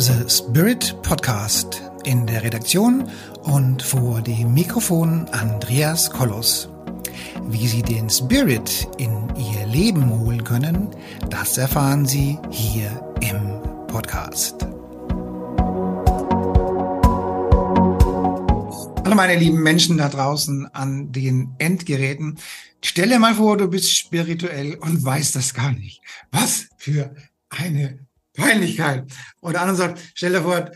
The Spirit Podcast. In der Redaktion und vor dem Mikrofon Andreas Kollos. Wie Sie den Spirit in Ihr Leben holen können, das erfahren Sie hier im Podcast. Hallo meine lieben Menschen da draußen an den Endgeräten. Stell dir mal vor, du bist spirituell und weißt das gar nicht. Was für eine Peinlichkeit. Und der andere sagt, stell dir vor,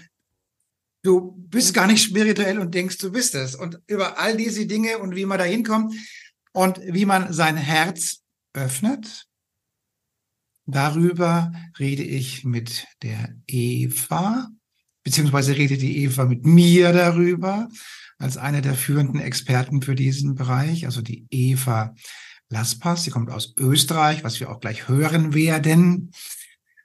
du bist gar nicht spirituell und denkst, du bist es. Und über all diese Dinge und wie man da hinkommt und wie man sein Herz öffnet, darüber rede ich mit der Eva, beziehungsweise redet die Eva mit mir darüber, als eine der führenden Experten für diesen Bereich, also die Eva Laspas. Sie kommt aus Österreich, was wir auch gleich hören werden.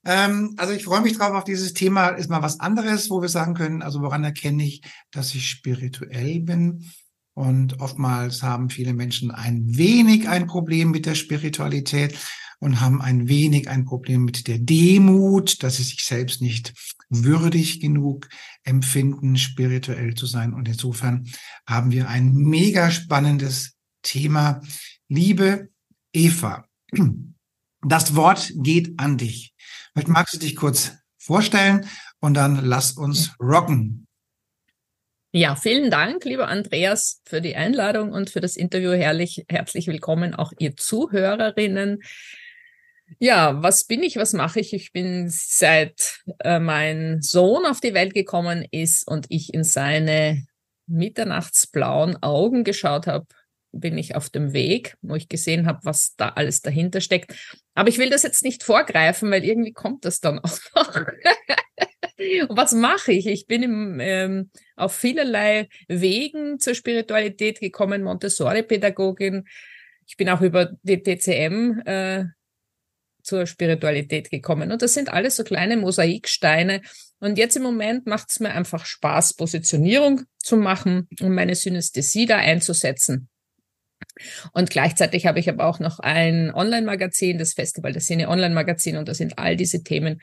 Ähm, also ich freue mich drauf auf dieses Thema. Ist mal was anderes, wo wir sagen können, also woran erkenne ich, dass ich spirituell bin? Und oftmals haben viele Menschen ein wenig ein Problem mit der Spiritualität und haben ein wenig ein Problem mit der Demut, dass sie sich selbst nicht würdig genug empfinden, spirituell zu sein. Und insofern haben wir ein mega spannendes Thema. Liebe Eva, das Wort geht an dich. Vielleicht magst du dich kurz vorstellen und dann lass uns rocken. Ja, vielen Dank, lieber Andreas, für die Einladung und für das Interview. Herrlich, herzlich willkommen auch ihr Zuhörerinnen. Ja, was bin ich, was mache ich? Ich bin seit äh, mein Sohn auf die Welt gekommen ist und ich in seine mitternachtsblauen Augen geschaut habe, bin ich auf dem Weg, wo ich gesehen habe, was da alles dahinter steckt. Aber ich will das jetzt nicht vorgreifen, weil irgendwie kommt das dann auch noch. Und was mache ich? Ich bin im, ähm, auf vielerlei Wegen zur Spiritualität gekommen, Montessori-Pädagogin. Ich bin auch über die TCM äh, zur Spiritualität gekommen. Und das sind alles so kleine Mosaiksteine. Und jetzt im Moment macht es mir einfach Spaß, Positionierung zu machen und meine Synästhesie da einzusetzen. Und gleichzeitig habe ich aber auch noch ein Online-Magazin, das Festival der Szene Online-Magazin, und da sind all diese Themen,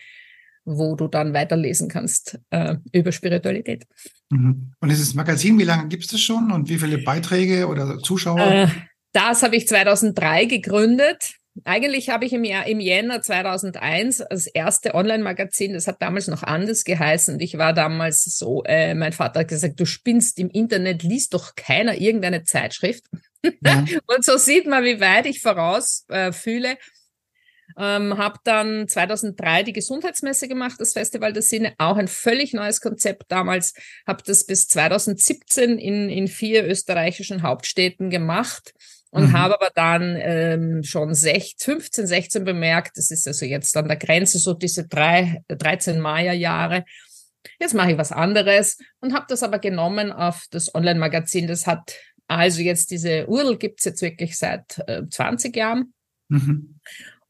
wo du dann weiterlesen kannst äh, über Spiritualität. Mhm. Und dieses Magazin, wie lange gibt es das schon und wie viele Beiträge oder Zuschauer? Äh, das habe ich 2003 gegründet. Eigentlich habe ich im, Jahr, im Jänner 2001 das erste Online-Magazin, das hat damals noch anders geheißen. Ich war damals so, äh, mein Vater hat gesagt, du spinnst im Internet, liest doch keiner irgendeine Zeitschrift. Ja. und so sieht man, wie weit ich voraus äh, fühle. Ähm, habe dann 2003 die Gesundheitsmesse gemacht, das Festival der Sinne, auch ein völlig neues Konzept damals. Habe das bis 2017 in, in vier österreichischen Hauptstädten gemacht und mhm. habe aber dann ähm, schon 16, 15, 16 bemerkt, das ist also jetzt an der Grenze so diese drei, 13 Maya-Jahre. Jetzt mache ich was anderes und habe das aber genommen auf das Online-Magazin. Das hat also jetzt diese URL gibt's jetzt wirklich seit äh, 20 Jahren. Mhm.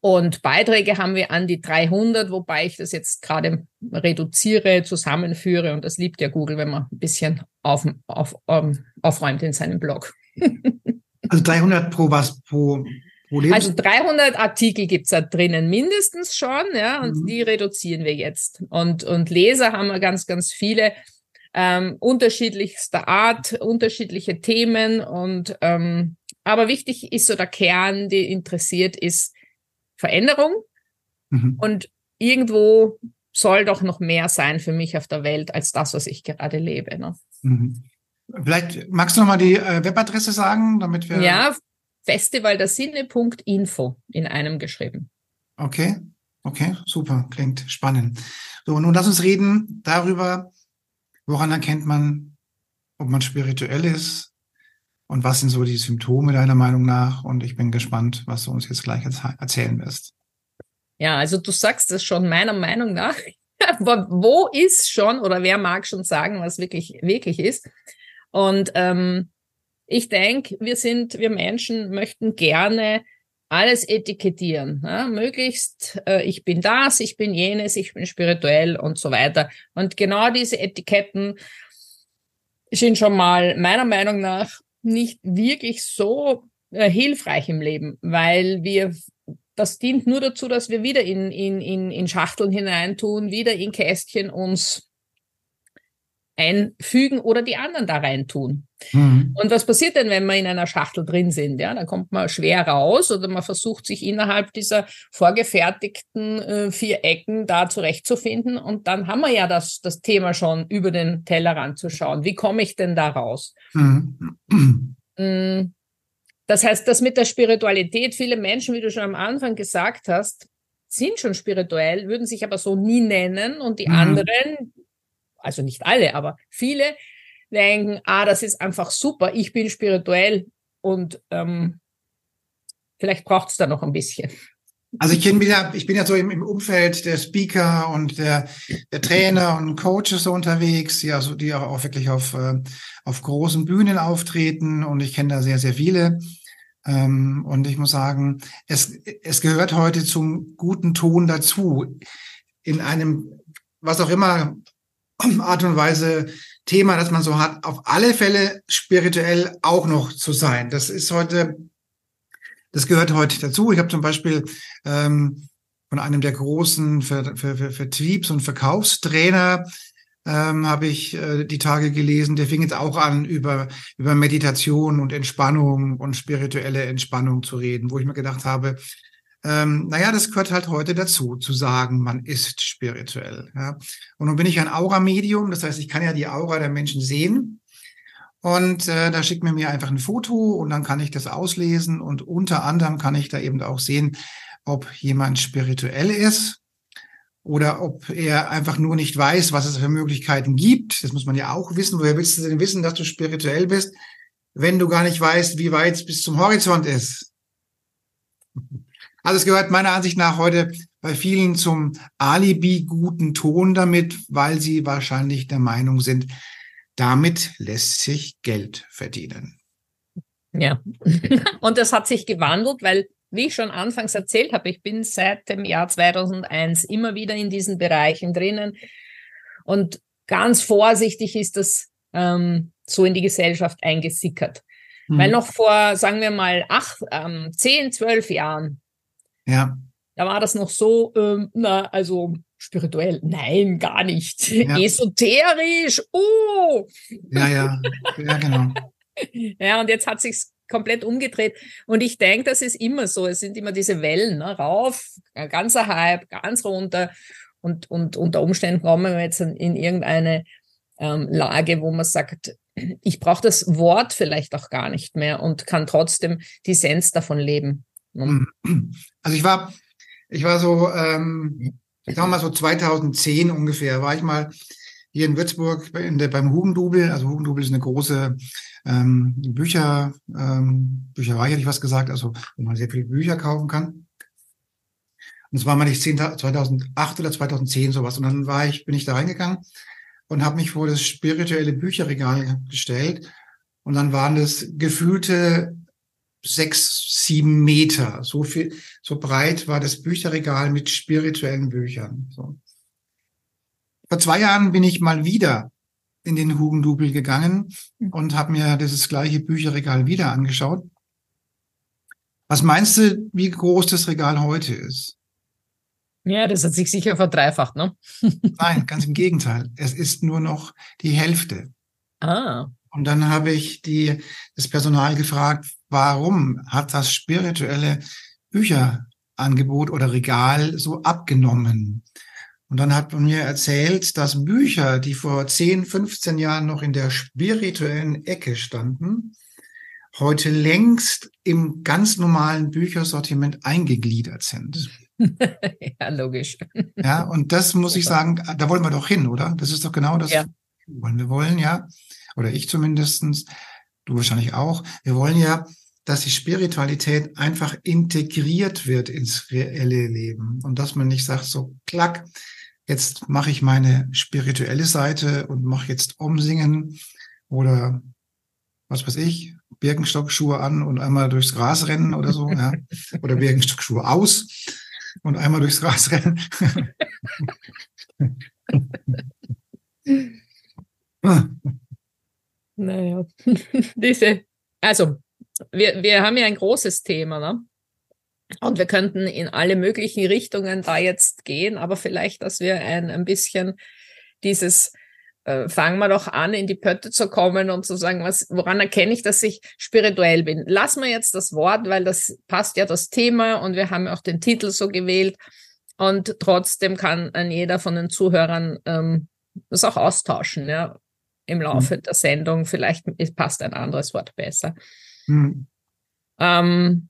Und Beiträge haben wir an die 300, wobei ich das jetzt gerade reduziere, zusammenführe. Und das liebt ja Google, wenn man ein bisschen auf, auf, um, ähm, aufräumt in seinem Blog. also 300 pro was? Pro, pro Lebens Also 300 Artikel gibt's da drinnen mindestens schon, ja, und mhm. die reduzieren wir jetzt. Und, und Leser haben wir ganz, ganz viele ähm, unterschiedlichster Art, unterschiedliche Themen und ähm, aber wichtig ist so der Kern, die interessiert ist Veränderung mhm. und irgendwo soll doch noch mehr sein für mich auf der Welt als das, was ich gerade lebe. Ne? Mhm. Vielleicht magst du noch mal die äh, Webadresse sagen, damit wir ja festivaldersinne.info in einem geschrieben. Okay, okay, super, klingt spannend. So, nun lass uns reden darüber, Woran erkennt man, ob man spirituell ist? Und was sind so die Symptome deiner Meinung nach? Und ich bin gespannt, was du uns jetzt gleich erzählen wirst. Ja, also du sagst es schon meiner Meinung nach. Wo ist schon oder wer mag schon sagen, was wirklich, wirklich ist? Und ähm, ich denke, wir sind, wir Menschen möchten gerne alles etikettieren. Ja, möglichst, äh, ich bin das, ich bin jenes, ich bin spirituell und so weiter. Und genau diese Etiketten sind schon mal meiner Meinung nach nicht wirklich so äh, hilfreich im Leben, weil wir das dient nur dazu, dass wir wieder in, in, in, in Schachteln hineintun, wieder in Kästchen uns einfügen oder die anderen da reintun. Mhm. Und was passiert denn, wenn wir in einer Schachtel drin sind? Ja, dann kommt man schwer raus oder man versucht sich innerhalb dieser vorgefertigten äh, vier Ecken da zurechtzufinden. Und dann haben wir ja das, das Thema schon über den Tellerrand zu schauen. Wie komme ich denn da raus? Mhm. Mm. Das heißt, das mit der Spiritualität, viele Menschen, wie du schon am Anfang gesagt hast, sind schon spirituell, würden sich aber so nie nennen und die mhm. anderen, also nicht alle, aber viele denken, ah, das ist einfach super, ich bin spirituell und ähm, vielleicht braucht es da noch ein bisschen. Also ich bin ja, ich bin ja so im, im Umfeld der Speaker und der, der Trainer und Coaches so unterwegs, die, also, die auch wirklich auf, äh, auf großen Bühnen auftreten und ich kenne da sehr, sehr viele. Ähm, und ich muss sagen, es, es gehört heute zum guten Ton dazu, in einem, was auch immer, Art und Weise Thema, das man so hat, auf alle Fälle spirituell auch noch zu sein. Das ist heute das gehört heute dazu. Ich habe zum Beispiel ähm, von einem der großen Ver Ver Ver Vertriebs- und Verkaufstrainer ähm, habe ich äh, die Tage gelesen. Der fing jetzt auch an, über, über Meditation und Entspannung und spirituelle Entspannung zu reden, wo ich mir gedacht habe, ähm, naja, das gehört halt heute dazu, zu sagen, man ist spirituell. Ja. Und nun bin ich ein Aura-Medium, das heißt, ich kann ja die Aura der Menschen sehen. Und äh, da schickt mir mir einfach ein Foto und dann kann ich das auslesen und unter anderem kann ich da eben auch sehen, ob jemand spirituell ist oder ob er einfach nur nicht weiß, was es für Möglichkeiten gibt. Das muss man ja auch wissen. Woher willst du denn wissen, dass du spirituell bist, wenn du gar nicht weißt, wie weit es bis zum Horizont ist? Also es gehört meiner Ansicht nach heute bei vielen zum Alibi guten Ton damit, weil sie wahrscheinlich der Meinung sind, damit lässt sich Geld verdienen. Ja, und das hat sich gewandelt, weil, wie ich schon anfangs erzählt habe, ich bin seit dem Jahr 2001 immer wieder in diesen Bereichen drinnen. Und ganz vorsichtig ist das ähm, so in die Gesellschaft eingesickert. Mhm. Weil noch vor, sagen wir mal, acht, ähm, zehn, zwölf Jahren, ja. da war das noch so, ähm, na, also spirituell. Nein, gar nicht. Ja. Esoterisch. Oh. Ja, ja, ja, genau. ja, und jetzt hat sich's komplett umgedreht. Und ich denke, das ist immer so. Es sind immer diese Wellen, ne? rauf, ganzer Hype, ganz runter. Und, und unter Umständen kommen wir jetzt in irgendeine ähm, Lage, wo man sagt, ich brauche das Wort vielleicht auch gar nicht mehr und kann trotzdem die Essenz davon leben. Ne? Also ich war, ich war so ähm, ich sag mal so 2010 ungefähr, war ich mal hier in Würzburg in der, beim Hugendubel. Also Hugendubel ist eine große ähm, Bücher, ähm, Bücherei, hätte ich was gesagt, also wo man sehr viele Bücher kaufen kann. Und es war mal nicht 10, 2008 oder 2010 sowas. Und dann war ich, bin ich da reingegangen und habe mich vor das spirituelle Bücherregal gestellt. Und dann waren das gefühlte sechs, sieben Meter. So viel, so breit war das Bücherregal mit spirituellen Büchern. So. Vor zwei Jahren bin ich mal wieder in den Hugendubel gegangen hm. und habe mir dieses gleiche Bücherregal wieder angeschaut. Was meinst du, wie groß das Regal heute ist? Ja, das hat sich sicher verdreifacht, ne? Nein, ganz im Gegenteil. Es ist nur noch die Hälfte. Ah. Und dann habe ich die, das Personal gefragt, warum hat das spirituelle Bücherangebot oder Regal so abgenommen? Und dann hat man mir erzählt, dass Bücher, die vor 10, 15 Jahren noch in der spirituellen Ecke standen, heute längst im ganz normalen Büchersortiment eingegliedert sind. ja, logisch. Ja, und das muss ich sagen, da wollen wir doch hin, oder? Das ist doch genau das, ja. wollen wir wollen, ja, oder ich zumindestens, du wahrscheinlich auch. Wir wollen ja dass die Spiritualität einfach integriert wird ins reelle Leben und dass man nicht sagt, so klack, jetzt mache ich meine spirituelle Seite und mache jetzt Umsingen oder was weiß ich, Birkenstockschuhe an und einmal durchs Gras rennen oder so, ja, oder Birkenstockschuhe aus und einmal durchs Gras rennen. naja, diese, also wir, wir haben ja ein großes Thema, ne? Und wir könnten in alle möglichen Richtungen da jetzt gehen, aber vielleicht, dass wir ein, ein bisschen dieses äh, fangen wir doch an, in die Pötte zu kommen und zu sagen, was, woran erkenne ich, dass ich spirituell bin? Lass mir jetzt das Wort, weil das passt ja das Thema und wir haben ja auch den Titel so gewählt. Und trotzdem kann an jeder von den Zuhörern ähm, das auch austauschen, ja, im Laufe mhm. der Sendung. Vielleicht passt ein anderes Wort besser. Mhm. Ähm,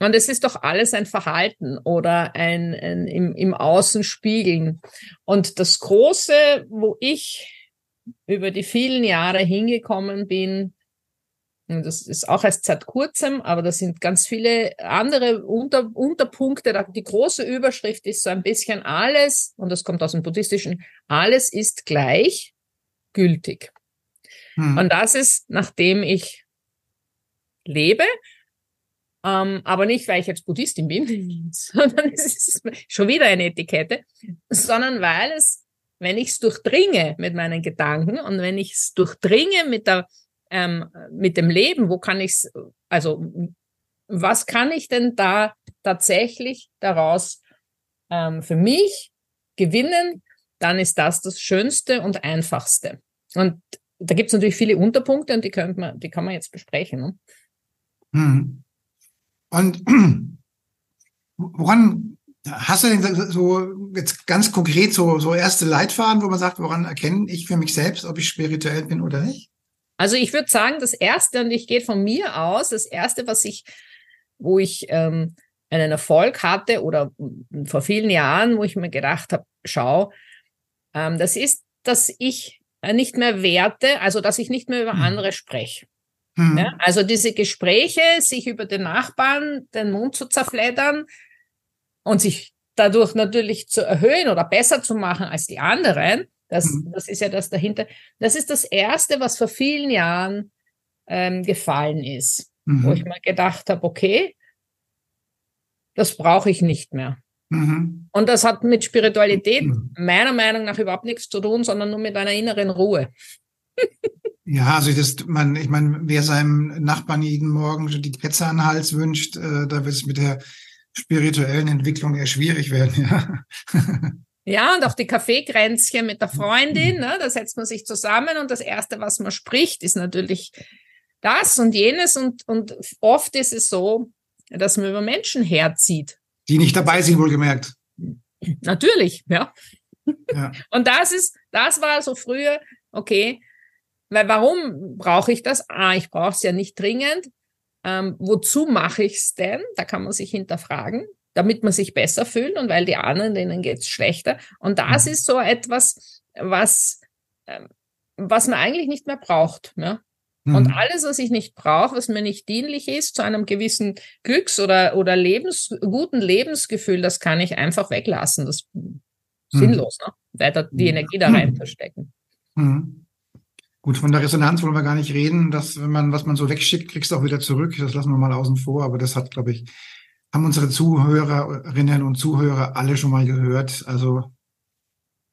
und es ist doch alles ein Verhalten oder ein, ein im, im Außen spiegeln. Und das Große, wo ich über die vielen Jahre hingekommen bin, das ist auch erst seit kurzem, aber da sind ganz viele andere Unter Unterpunkte. Die große Überschrift ist so ein bisschen alles, und das kommt aus dem Buddhistischen, alles ist gleich gültig. Hm. Und das ist, nachdem ich lebe, ähm, aber nicht, weil ich jetzt Buddhistin bin, sondern es ist schon wieder eine Etikette, sondern weil es wenn ich es durchdringe mit meinen Gedanken und wenn ich es durchdringe mit der ähm, mit dem Leben, wo kann ich es, also was kann ich denn da tatsächlich daraus ähm, für mich gewinnen, dann ist das das Schönste und Einfachste. Und da gibt es natürlich viele Unterpunkte und die, könnte man, die kann man jetzt besprechen. Ne? Hm. Und woran Hast du denn so jetzt ganz konkret so, so erste Leitfaden, wo man sagt, woran erkenne ich für mich selbst, ob ich spirituell bin oder nicht? Also ich würde sagen, das erste, und ich gehe von mir aus, das erste, was ich, wo ich ähm, einen Erfolg hatte oder vor vielen Jahren, wo ich mir gedacht habe, schau, ähm, das ist, dass ich nicht mehr werte, also dass ich nicht mehr über hm. andere spreche. Hm. Ja, also diese Gespräche, sich über den Nachbarn den Mund zu zerfleddern, und sich dadurch natürlich zu erhöhen oder besser zu machen als die anderen, das, mhm. das ist ja das dahinter. Das ist das Erste, was vor vielen Jahren ähm, gefallen ist, mhm. wo ich mal gedacht habe, okay, das brauche ich nicht mehr. Mhm. Und das hat mit Spiritualität mhm. meiner Meinung nach überhaupt nichts zu tun, sondern nur mit einer inneren Ruhe. ja, also das, man, ich meine, wer seinem Nachbarn jeden Morgen die Ketze an den Hals wünscht, äh, da wird es mit der spirituellen Entwicklung eher schwierig werden, ja. Ja, und auch die Kaffeekränzchen mit der Freundin, ne, da setzt man sich zusammen und das Erste, was man spricht, ist natürlich das und jenes und, und oft ist es so, dass man über Menschen herzieht. Die nicht dabei sind, wohlgemerkt. Natürlich, ja. ja. Und das ist, das war so früher, okay, weil warum brauche ich das? Ah, ich brauche es ja nicht dringend. Ähm, wozu mache ich es denn? Da kann man sich hinterfragen, damit man sich besser fühlt und weil die anderen, denen geht es schlechter. Und das mhm. ist so etwas, was, ähm, was man eigentlich nicht mehr braucht. Ja? Mhm. Und alles, was ich nicht brauche, was mir nicht dienlich ist, zu einem gewissen Glücks- oder, oder Lebens, guten Lebensgefühl, das kann ich einfach weglassen. Das ist mhm. sinnlos, ne? weiter die Energie da rein verstecken. Mhm. Gut, von der Resonanz wollen wir gar nicht reden. dass wenn man, was man so wegschickt, kriegst du auch wieder zurück. Das lassen wir mal außen vor. Aber das hat, glaube ich, haben unsere Zuhörerinnen und Zuhörer alle schon mal gehört. Also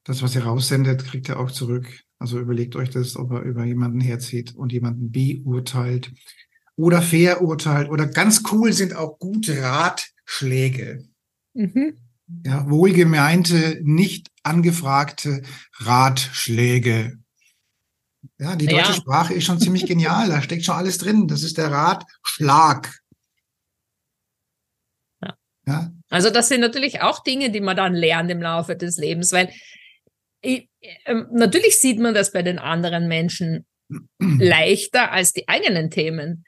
das, was ihr raussendet, kriegt ihr auch zurück. Also überlegt euch das, ob er über jemanden herzieht und jemanden beurteilt oder verurteilt. Oder ganz cool sind auch gute Ratschläge. Mhm. Ja, wohlgemeinte, nicht angefragte Ratschläge ja, die deutsche ja. Sprache ist schon ziemlich genial. Da steckt schon alles drin. Das ist der Ratschlag. Ja. ja. Also das sind natürlich auch Dinge, die man dann lernt im Laufe des Lebens, weil natürlich sieht man das bei den anderen Menschen leichter als die eigenen Themen.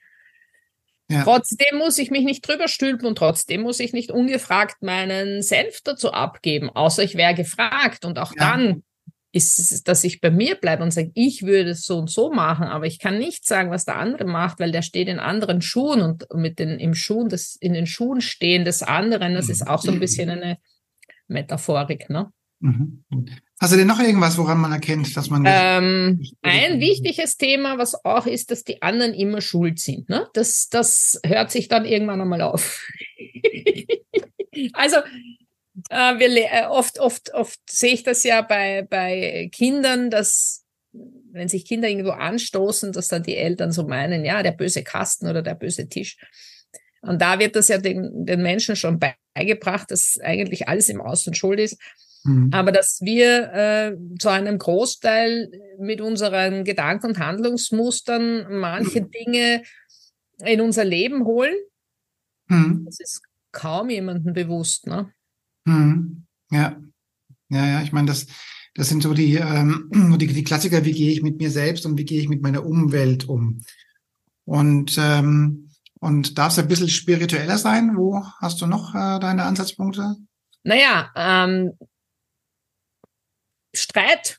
Ja. Trotzdem muss ich mich nicht drüber stülpen und trotzdem muss ich nicht ungefragt meinen Senf dazu abgeben, außer ich wäre gefragt. Und auch ja. dann ist es, dass ich bei mir bleibe und sage, ich würde es so und so machen, aber ich kann nicht sagen, was der andere macht, weil der steht in anderen Schuhen und mit den im Schuhen des in den Schuhen stehen des anderen, das ist auch so ein bisschen eine Metaphorik, ne? Mhm. Hast du denn noch irgendwas, woran man erkennt, dass man ähm, ein wichtiges Thema, was auch ist, dass die anderen immer schuld sind. Ne? Das, das hört sich dann irgendwann einmal auf. also äh, wir, äh, oft, oft, oft sehe ich das ja bei, bei Kindern, dass wenn sich Kinder irgendwo anstoßen, dass dann die Eltern so meinen, ja, der böse Kasten oder der böse Tisch. Und da wird das ja den, den Menschen schon beigebracht, dass eigentlich alles im Außen schuld ist. Mhm. Aber dass wir äh, zu einem Großteil mit unseren Gedanken- und Handlungsmustern manche mhm. Dinge in unser Leben holen, mhm. das ist kaum jemandem bewusst. Ne? Mhm. Ja, ja, ja, ich meine, das, das sind so die, ähm, die, die Klassiker, wie gehe ich mit mir selbst und wie gehe ich mit meiner Umwelt um. Und, ähm, und darf es ein bisschen spiritueller sein? Wo hast du noch äh, deine Ansatzpunkte? Naja, ähm, Streit.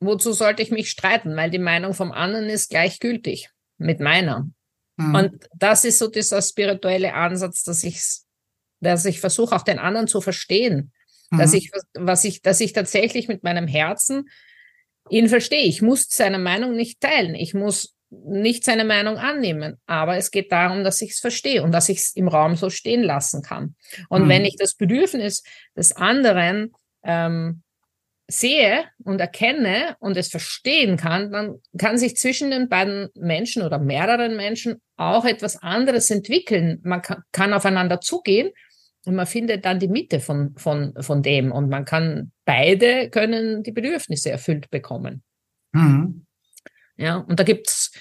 Wozu sollte ich mich streiten? Weil die Meinung vom anderen ist gleichgültig mit meiner. Mhm. Und das ist so dieser spirituelle Ansatz, dass ich, dass ich versuche, auch den anderen zu verstehen. Mhm. Dass ich, was ich, dass ich tatsächlich mit meinem Herzen ihn verstehe. Ich muss seine Meinung nicht teilen. Ich muss nicht seine Meinung annehmen, aber es geht darum, dass ich es verstehe und dass ich es im Raum so stehen lassen kann. Und mhm. wenn ich das Bedürfnis des anderen ähm, sehe und erkenne und es verstehen kann, dann kann sich zwischen den beiden Menschen oder mehreren Menschen auch etwas anderes entwickeln. Man kann, kann aufeinander zugehen und man findet dann die Mitte von, von, von dem und man kann, beide können die Bedürfnisse erfüllt bekommen. Mhm. Ja, und da gibt's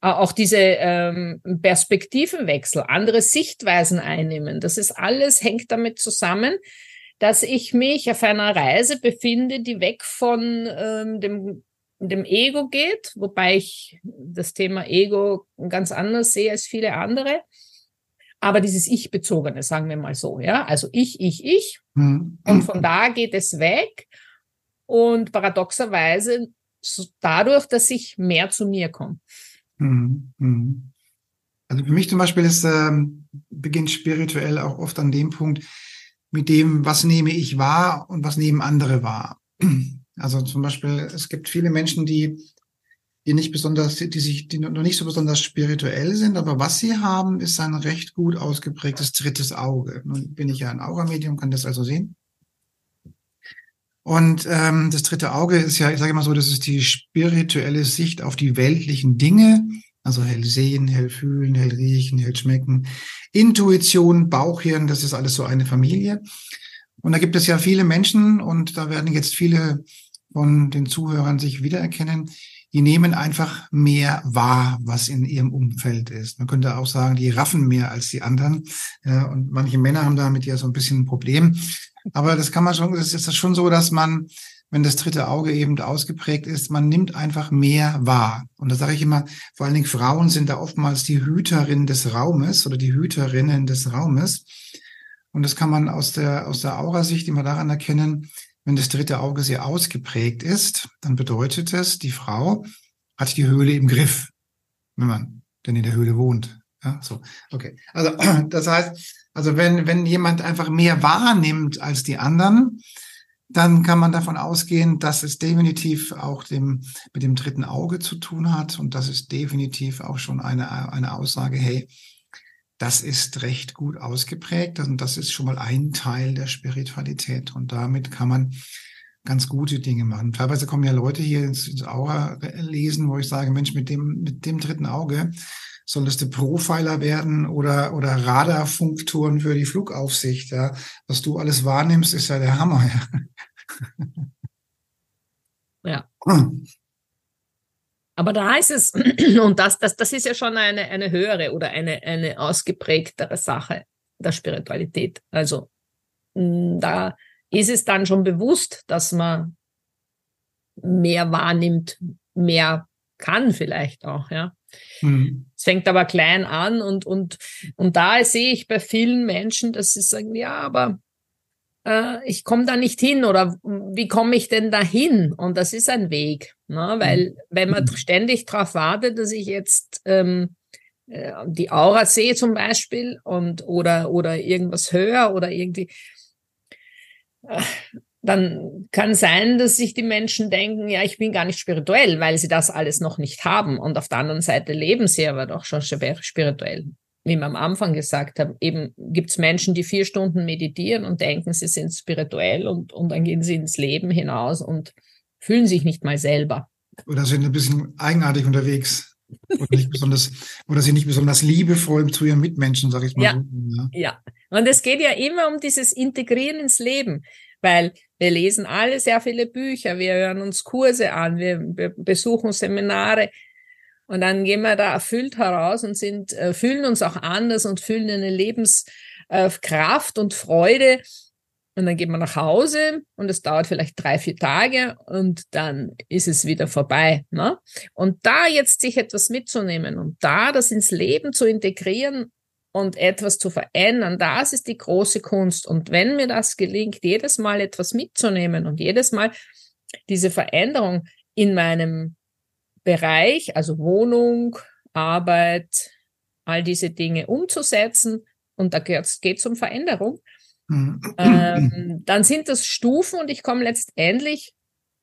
äh, auch diese ähm, Perspektivenwechsel, andere Sichtweisen einnehmen. Das ist alles, hängt damit zusammen, dass ich mich auf einer Reise befinde, die weg von ähm, dem, dem Ego geht, wobei ich das Thema Ego ganz anders sehe als viele andere. Aber dieses Ich-bezogene, sagen wir mal so, ja. Also ich, ich, ich. Mhm. Und von da geht es weg. Und paradoxerweise dadurch, dass ich mehr zu mir komme. Mhm. Also für mich zum Beispiel ist, ähm, beginnt spirituell auch oft an dem Punkt, mit dem, was nehme ich wahr und was nehmen andere wahr. Also zum Beispiel, es gibt viele Menschen, die, die nicht besonders, die sich, die noch nicht so besonders spirituell sind, aber was sie haben, ist ein recht gut ausgeprägtes drittes Auge. Nun bin ich ja ein Aura-Medium, kann das also sehen. Und ähm, das dritte Auge ist ja, ich sage immer so, das ist die spirituelle Sicht auf die weltlichen Dinge, also hell sehen, hell fühlen, hell riechen, hell schmecken. Intuition, Bauchhirn, das ist alles so eine Familie. Und da gibt es ja viele Menschen und da werden jetzt viele von den Zuhörern sich wiedererkennen, die nehmen einfach mehr wahr, was in ihrem Umfeld ist. Man könnte auch sagen, die raffen mehr als die anderen. Ja, und manche Männer haben damit ja so ein bisschen ein Problem. Aber das kann man schon, das ist schon so, dass man, wenn das dritte Auge eben ausgeprägt ist, man nimmt einfach mehr wahr. Und da sage ich immer, vor allen Dingen Frauen sind da oftmals die Hüterin des Raumes oder die Hüterinnen des Raumes. Und das kann man aus der, aus der Aura-Sicht immer daran erkennen, wenn das dritte Auge sehr ausgeprägt ist, dann bedeutet es, die Frau hat die Höhle im Griff, wenn man denn in der Höhle wohnt. Ja, so, okay. Also, das heißt, also wenn, wenn jemand einfach mehr wahrnimmt als die anderen, dann kann man davon ausgehen, dass es definitiv auch dem, mit dem dritten Auge zu tun hat. Und das ist definitiv auch schon eine, eine Aussage, hey, das ist recht gut ausgeprägt. Und das ist schon mal ein Teil der Spiritualität. Und damit kann man ganz gute Dinge machen. Teilweise kommen ja Leute hier ins, ins Aura lesen, wo ich sage, Mensch, mit dem, mit dem dritten Auge, Solltest du Profiler werden oder, oder Radarfunktoren für die Flugaufsicht, ja. Was du alles wahrnimmst, ist ja der Hammer, ja. ja. Aber da heißt es, und das, das, das ist ja schon eine, eine höhere oder eine, eine ausgeprägtere Sache der Spiritualität. Also da ist es dann schon bewusst, dass man mehr wahrnimmt, mehr kann vielleicht auch, ja. Mhm. Es fängt aber klein an und, und, und da sehe ich bei vielen Menschen, dass sie sagen, ja, aber äh, ich komme da nicht hin oder wie komme ich denn da hin? Und das ist ein Weg, ne? weil mhm. wenn man mhm. ständig darauf wartet, dass ich jetzt ähm, äh, die Aura sehe zum Beispiel und oder, oder irgendwas höre oder irgendwie, äh, dann kann sein, dass sich die Menschen denken, ja, ich bin gar nicht spirituell, weil sie das alles noch nicht haben. Und auf der anderen Seite leben sie aber doch schon spirituell. Wie wir am Anfang gesagt haben, eben gibt es Menschen, die vier Stunden meditieren und denken, sie sind spirituell und, und dann gehen sie ins Leben hinaus und fühlen sich nicht mal selber. Oder sind ein bisschen eigenartig unterwegs. Oder, nicht besonders, oder sie nicht besonders liebevoll zu ihren Mitmenschen, sag ich mal ja, so. Ja. ja, und es geht ja immer um dieses Integrieren ins Leben, weil wir lesen alle sehr viele Bücher, wir hören uns Kurse an, wir besuchen Seminare und dann gehen wir da erfüllt heraus und sind, äh, fühlen uns auch anders und fühlen eine Lebenskraft und Freude. Und dann geht man nach Hause und es dauert vielleicht drei, vier Tage und dann ist es wieder vorbei. Ne? Und da jetzt sich etwas mitzunehmen und da das ins Leben zu integrieren und etwas zu verändern, das ist die große Kunst. Und wenn mir das gelingt, jedes Mal etwas mitzunehmen und jedes Mal diese Veränderung in meinem Bereich, also Wohnung, Arbeit, all diese Dinge umzusetzen, und da geht es um Veränderung, mhm. ähm, dann sind das Stufen und ich komme letztendlich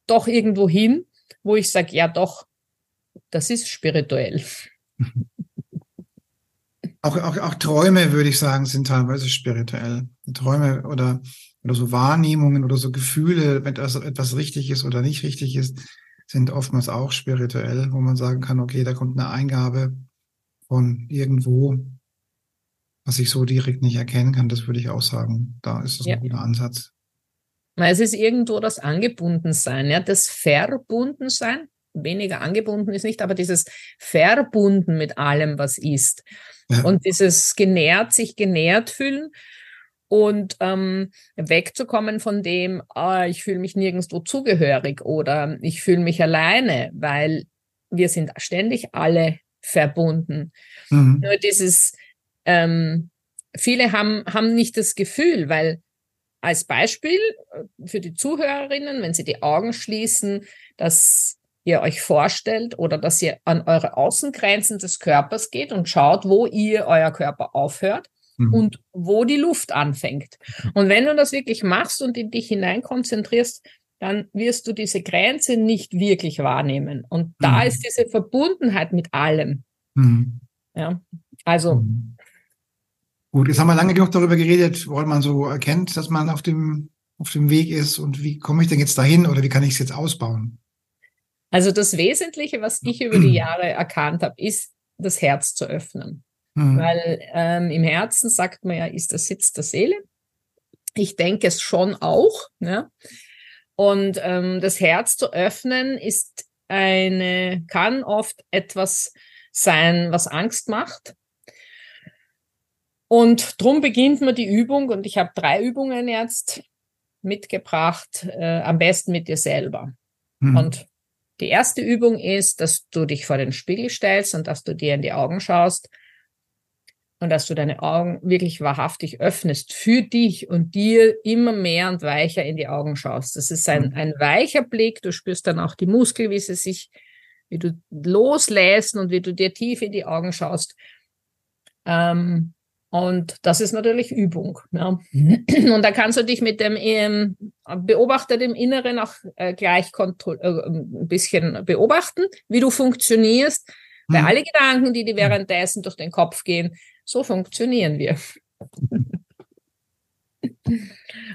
doch irgendwo hin, wo ich sage, ja doch, das ist spirituell. Auch, auch, auch Träume, würde ich sagen, sind teilweise spirituell. Träume oder, oder so Wahrnehmungen oder so Gefühle, wenn das etwas richtig ist oder nicht richtig ist, sind oftmals auch spirituell, wo man sagen kann, okay, da kommt eine Eingabe von irgendwo, was ich so direkt nicht erkennen kann. Das würde ich auch sagen. Da ist das ja. ein guter Ansatz. Es ist irgendwo das Angebundensein, ja, das Verbundensein. Weniger angebunden ist nicht, aber dieses Verbunden mit allem, was ist. Ja. Und dieses genährt, sich genährt fühlen und ähm, wegzukommen von dem, ah, ich fühle mich nirgendwo zugehörig oder ich fühle mich alleine, weil wir sind ständig alle verbunden. Mhm. Nur dieses, ähm, viele haben, haben nicht das Gefühl, weil als Beispiel äh, für die Zuhörerinnen, wenn sie die Augen schließen, dass ihr euch vorstellt oder dass ihr an eure Außengrenzen des Körpers geht und schaut, wo ihr euer Körper aufhört mhm. und wo die Luft anfängt. Und wenn du das wirklich machst und in dich hinein konzentrierst, dann wirst du diese Grenze nicht wirklich wahrnehmen. Und da mhm. ist diese Verbundenheit mit allem. Mhm. Ja, also. Mhm. Gut, jetzt haben wir lange genug darüber geredet, woran man so erkennt, dass man auf dem, auf dem Weg ist und wie komme ich denn jetzt dahin oder wie kann ich es jetzt ausbauen? Also das Wesentliche, was ich über die Jahre erkannt habe, ist, das Herz zu öffnen. Mhm. Weil ähm, im Herzen sagt man ja, ist der Sitz der Seele. Ich denke es schon auch. Ja? Und ähm, das Herz zu öffnen ist eine, kann oft etwas sein, was Angst macht. Und drum beginnt man die Übung und ich habe drei Übungen jetzt mitgebracht, äh, am besten mit dir selber. Mhm. Und die erste Übung ist, dass du dich vor den Spiegel stellst und dass du dir in die Augen schaust und dass du deine Augen wirklich wahrhaftig öffnest für dich und dir immer mehr und weicher in die Augen schaust. Das ist ein, mhm. ein weicher Blick. Du spürst dann auch die Muskel, wie sie sich, wie du loslässt und wie du dir tief in die Augen schaust. Ähm, und das ist natürlich Übung. Ja. Und da kannst du dich mit dem ähm, Beobachter im Inneren auch äh, gleich äh, ein bisschen beobachten, wie du funktionierst. Weil mhm. alle Gedanken, die dir währenddessen durch den Kopf gehen, so funktionieren wir.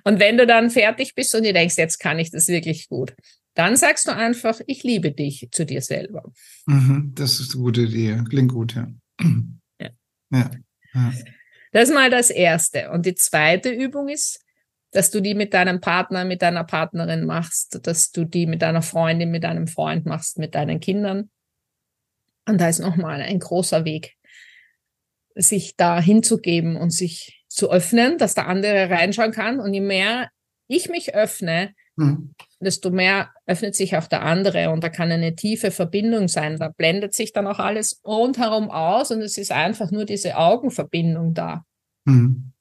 und wenn du dann fertig bist und du denkst, jetzt kann ich das wirklich gut, dann sagst du einfach, ich liebe dich zu dir selber. Mhm, das ist eine gute Idee. Klingt gut, ja. ja. ja. ja. Das ist mal das Erste. Und die zweite Übung ist, dass du die mit deinem Partner, mit deiner Partnerin machst, dass du die mit deiner Freundin, mit deinem Freund machst, mit deinen Kindern. Und da ist nochmal ein großer Weg sich da hinzugeben und sich zu öffnen, dass der andere reinschauen kann. Und je mehr ich mich öffne, mhm. desto mehr öffnet sich auch der andere und da kann eine tiefe Verbindung sein. Da blendet sich dann auch alles rundherum aus und es ist einfach nur diese Augenverbindung da. Mhm.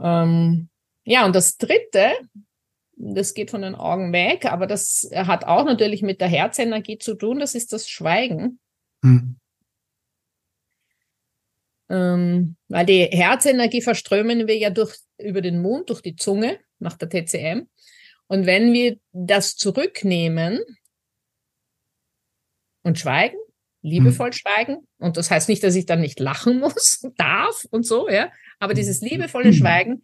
Ähm, ja, und das Dritte, das geht von den Augen weg, aber das hat auch natürlich mit der Herzenergie zu tun, das ist das Schweigen. Mhm. Ähm, weil die Herzenergie verströmen wir ja durch, über den Mund, durch die Zunge, nach der TCM. Und wenn wir das zurücknehmen und schweigen, liebevoll mhm. schweigen, und das heißt nicht, dass ich dann nicht lachen muss, darf und so, ja, aber dieses liebevolle mhm. Schweigen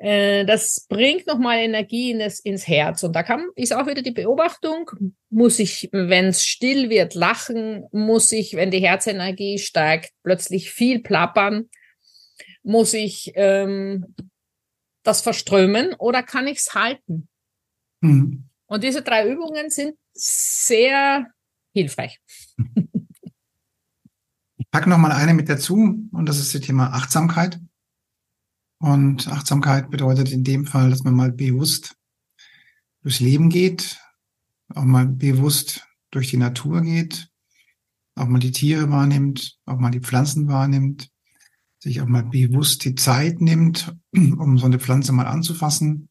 Äh, das bringt nochmal Energie in das, ins Herz. Und da kann, ist auch wieder die Beobachtung, muss ich, wenn es still wird, lachen, muss ich, wenn die Herzenergie steigt, plötzlich viel plappern, muss ich ähm, das verströmen oder kann ich es halten? Mhm. Und diese drei Übungen sind sehr hilfreich. Ich packe nochmal eine mit dazu und das ist das Thema Achtsamkeit. Und Achtsamkeit bedeutet in dem Fall, dass man mal bewusst durchs Leben geht, auch mal bewusst durch die Natur geht, auch mal die Tiere wahrnimmt, auch mal die Pflanzen wahrnimmt, sich auch mal bewusst die Zeit nimmt, um so eine Pflanze mal anzufassen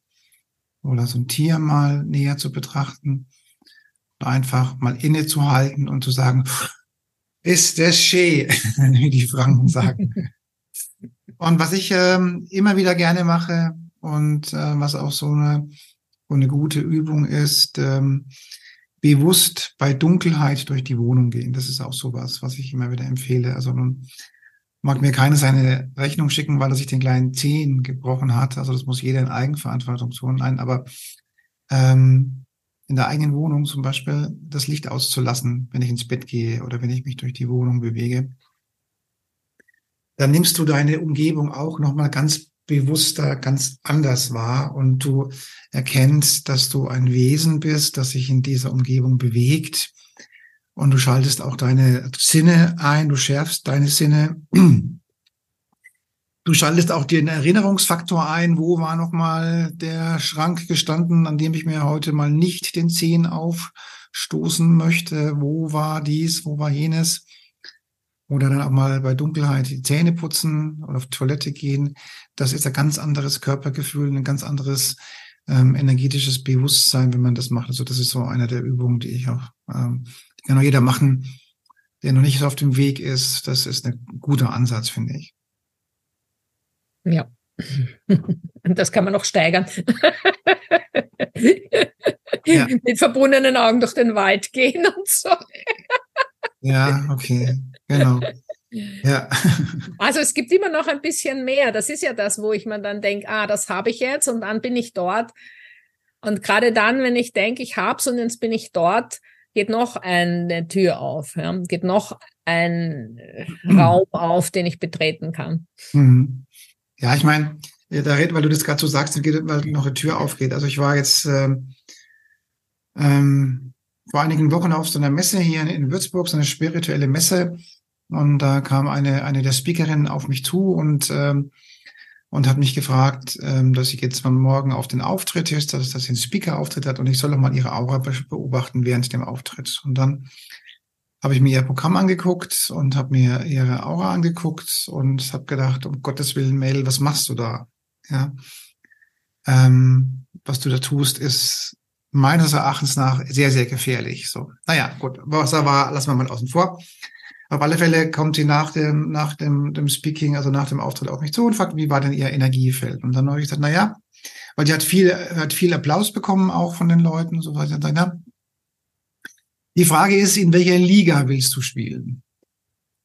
oder so ein Tier mal näher zu betrachten und einfach mal innezuhalten und zu sagen, ist das schön, wie die Franken sagen. Und was ich ähm, immer wieder gerne mache und äh, was auch so eine, so eine gute Übung ist, ähm, bewusst bei Dunkelheit durch die Wohnung gehen. Das ist auch sowas, was ich immer wieder empfehle. Also nun mag mir keiner seine Rechnung schicken, weil er sich den kleinen Zehen gebrochen hat. Also das muss jeder in Eigenverantwortung tun. Nein, aber ähm, in der eigenen Wohnung zum Beispiel das Licht auszulassen, wenn ich ins Bett gehe oder wenn ich mich durch die Wohnung bewege dann nimmst du deine Umgebung auch nochmal ganz bewusster, ganz anders wahr und du erkennst, dass du ein Wesen bist, das sich in dieser Umgebung bewegt und du schaltest auch deine Sinne ein, du schärfst deine Sinne. Du schaltest auch den Erinnerungsfaktor ein, wo war nochmal der Schrank gestanden, an dem ich mir heute mal nicht den Zehen aufstoßen möchte, wo war dies, wo war jenes. Oder dann auch mal bei Dunkelheit die Zähne putzen oder auf Toilette gehen. Das ist ein ganz anderes Körpergefühl, ein ganz anderes ähm, energetisches Bewusstsein, wenn man das macht. Also das ist so eine der Übungen, die ich auch, ähm, kann auch jeder machen, der noch nicht auf dem Weg ist. Das ist ein guter Ansatz, finde ich. Ja. Und das kann man noch steigern. ja. Mit verbundenen Augen durch den Wald gehen und so. ja, okay. Genau. Ja. Also es gibt immer noch ein bisschen mehr. Das ist ja das, wo ich mir dann denke, ah, das habe ich jetzt und dann bin ich dort. Und gerade dann, wenn ich denke, ich habe es und jetzt bin ich dort, geht noch eine Tür auf, ja? geht noch ein. Raum auf, den ich betreten kann. Mhm. Ja, ich meine, da redet, weil du das gerade so sagst, geht, weil noch eine Tür aufgeht. Also ich war jetzt ähm, ähm, vor einigen Wochen auf so einer Messe hier in Würzburg, so eine spirituelle Messe. Und da kam eine, eine der Speakerinnen auf mich zu und, ähm, und hat mich gefragt, ähm, dass ich jetzt mal morgen auf den Auftritt ist, dass das ein Speaker-Auftritt hat und ich soll doch mal ihre Aura beobachten während dem Auftritt. Und dann habe ich mir ihr Programm angeguckt und habe mir ihre Aura angeguckt und habe gedacht, um Gottes Willen, Mail, was machst du da? Ja. Ähm, was du da tust, ist meines Erachtens nach sehr, sehr gefährlich. So, naja, gut, was da war, lassen wir mal außen vor. Auf alle Fälle kommt sie nach dem, nach dem, dem Speaking, also nach dem Auftritt auf mich zu und fragt, wie war denn ihr Energiefeld? Und dann habe ich gesagt, na ja, weil die hat viel, hat viel Applaus bekommen auch von den Leuten und so weiter. Dann, na, die Frage ist, in welcher Liga willst du spielen?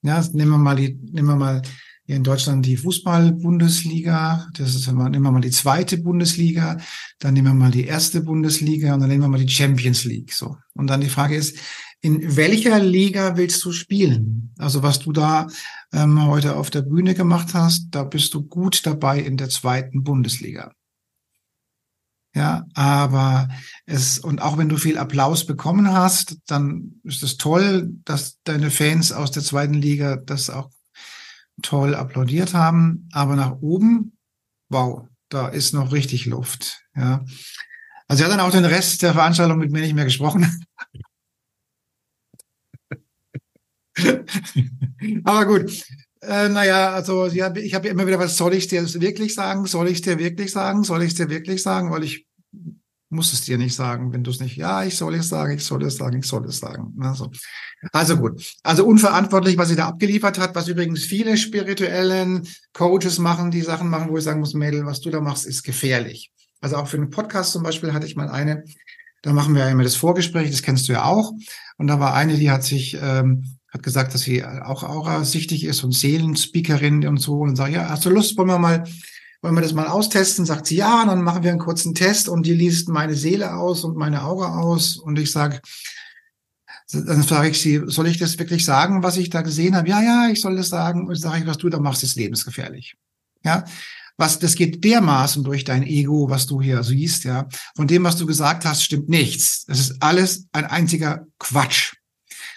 Ja, nehmen wir mal die, nehmen wir mal hier in Deutschland die Fußball-Bundesliga. Das ist, nehmen wir mal die zweite Bundesliga. Dann nehmen wir mal die erste Bundesliga und dann nehmen wir mal die Champions League. So. Und dann die Frage ist, in welcher Liga willst du spielen? Also was du da ähm, heute auf der Bühne gemacht hast, da bist du gut dabei in der zweiten Bundesliga. Ja, aber es, und auch wenn du viel Applaus bekommen hast, dann ist es toll, dass deine Fans aus der zweiten Liga das auch toll applaudiert haben. Aber nach oben, wow, da ist noch richtig Luft. Ja. Also er hat dann auch den Rest der Veranstaltung mit mir nicht mehr gesprochen. Aber gut. Äh, naja, also ja, ich habe immer wieder, was soll ich dir wirklich sagen? Soll ich dir wirklich sagen? Soll ich dir wirklich sagen? Weil ich muss es dir nicht sagen, wenn du es nicht, ja, ich soll es sagen, ich soll es sagen, ich soll es sagen. Also, also gut. Also unverantwortlich, was sie da abgeliefert hat, was übrigens viele spirituellen Coaches machen, die Sachen machen, wo ich sagen muss, Mädel, was du da machst, ist gefährlich. Also auch für einen Podcast zum Beispiel hatte ich mal eine, da machen wir ja immer das Vorgespräch, das kennst du ja auch. Und da war eine, die hat sich ähm, hat gesagt, dass sie auch aura-sichtig ist und Seelenspeakerin und so und sagt, ja, hast du Lust, wollen wir mal, wollen wir das mal austesten? Sagt sie, ja, dann machen wir einen kurzen Test und die liest meine Seele aus und meine Aura aus. Und ich sage, dann frage ich sie, soll ich das wirklich sagen, was ich da gesehen habe? Ja, ja, ich soll das sagen. Und sage ich, was du da machst, ist lebensgefährlich. Ja, was, das geht dermaßen durch dein Ego, was du hier siehst, ja. Von dem, was du gesagt hast, stimmt nichts. Das ist alles ein einziger Quatsch.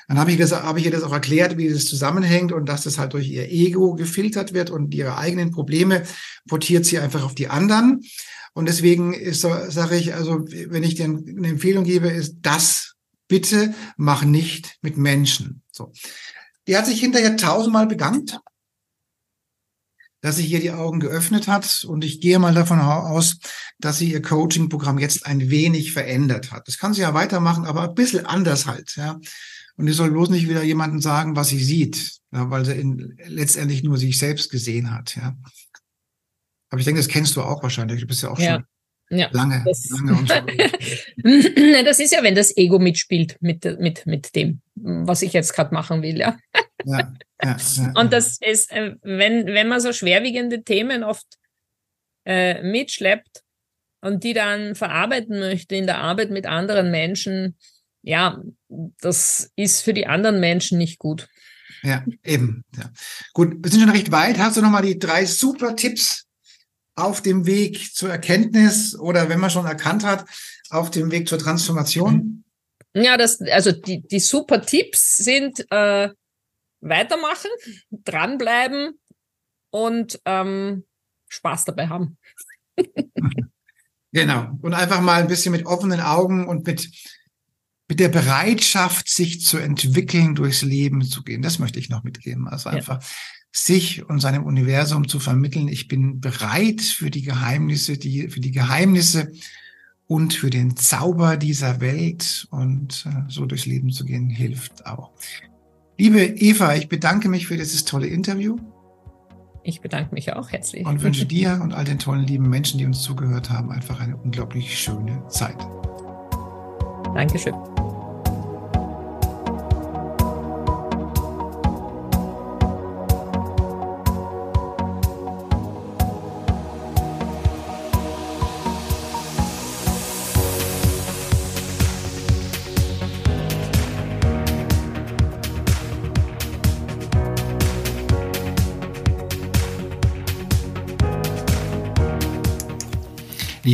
Dann habe ich, das, habe ich ihr das auch erklärt, wie das zusammenhängt und dass das halt durch ihr Ego gefiltert wird und ihre eigenen Probleme portiert sie einfach auf die anderen. Und deswegen ist sage ich, also wenn ich dir eine Empfehlung gebe, ist das bitte mach nicht mit Menschen. So. Die hat sich hinterher tausendmal bedankt, dass sie hier die Augen geöffnet hat. Und ich gehe mal davon aus, dass sie ihr Coaching-Programm jetzt ein wenig verändert hat. Das kann sie ja weitermachen, aber ein bisschen anders halt, ja. Und ich soll bloß nicht wieder jemanden sagen, was sie sieht, ja, weil sie in, letztendlich nur sich selbst gesehen hat, ja. Aber ich denke, das kennst du auch wahrscheinlich. Du bist ja auch ja. schon ja, lange, das, lange und das ist ja, wenn das Ego mitspielt mit, mit, mit dem, was ich jetzt gerade machen will, ja. ja, ja, ja und das ist, äh, wenn, wenn man so schwerwiegende Themen oft äh, mitschleppt und die dann verarbeiten möchte in der Arbeit mit anderen Menschen, ja, das ist für die anderen Menschen nicht gut. Ja, eben. Ja. Gut, wir sind schon recht weit. Hast du nochmal die drei super Tipps auf dem Weg zur Erkenntnis oder wenn man schon erkannt hat, auf dem Weg zur Transformation? Ja, das, also die, die super Tipps sind äh, weitermachen, dranbleiben und ähm, Spaß dabei haben. genau. Und einfach mal ein bisschen mit offenen Augen und mit, mit der Bereitschaft, sich zu entwickeln, durchs Leben zu gehen. Das möchte ich noch mitgeben. Also einfach ja sich und seinem Universum zu vermitteln. Ich bin bereit für die Geheimnisse, die, für die Geheimnisse und für den Zauber dieser Welt und äh, so durchs Leben zu gehen, hilft auch. Liebe Eva, ich bedanke mich für dieses tolle Interview. Ich bedanke mich auch herzlich. Und wünsche dir und all den tollen lieben Menschen, die uns zugehört haben, einfach eine unglaublich schöne Zeit. Dankeschön.